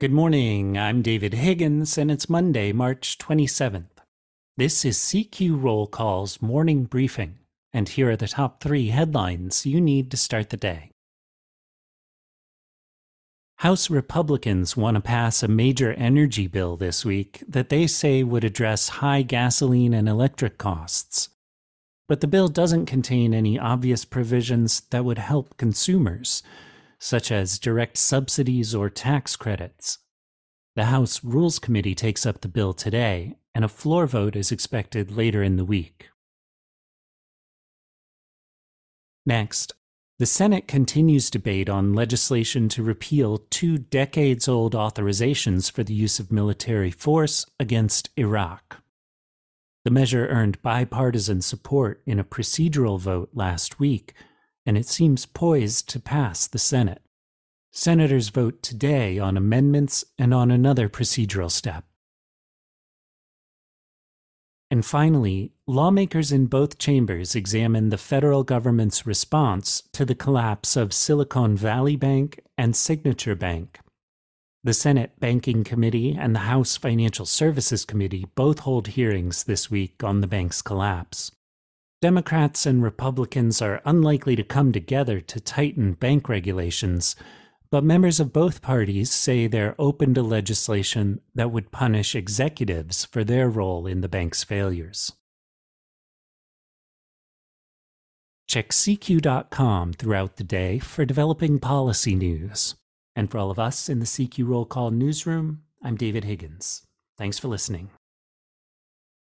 Good morning. I'm David Higgins, and it's Monday, March 27th. This is CQ Roll Call's morning briefing, and here are the top three headlines you need to start the day. House Republicans want to pass a major energy bill this week that they say would address high gasoline and electric costs. But the bill doesn't contain any obvious provisions that would help consumers such as direct subsidies or tax credits. The House Rules Committee takes up the bill today, and a floor vote is expected later in the week. Next, the Senate continues debate on legislation to repeal two decades old authorizations for the use of military force against Iraq. The measure earned bipartisan support in a procedural vote last week and it seems poised to pass the Senate. Senators vote today on amendments and on another procedural step. And finally, lawmakers in both chambers examine the federal government's response to the collapse of Silicon Valley Bank and Signature Bank. The Senate Banking Committee and the House Financial Services Committee both hold hearings this week on the bank's collapse. Democrats and Republicans are unlikely to come together to tighten bank regulations, but members of both parties say they're open to legislation that would punish executives for their role in the bank's failures. Check CQ.com throughout the day for developing policy news. And for all of us in the CQ Roll Call newsroom, I'm David Higgins. Thanks for listening.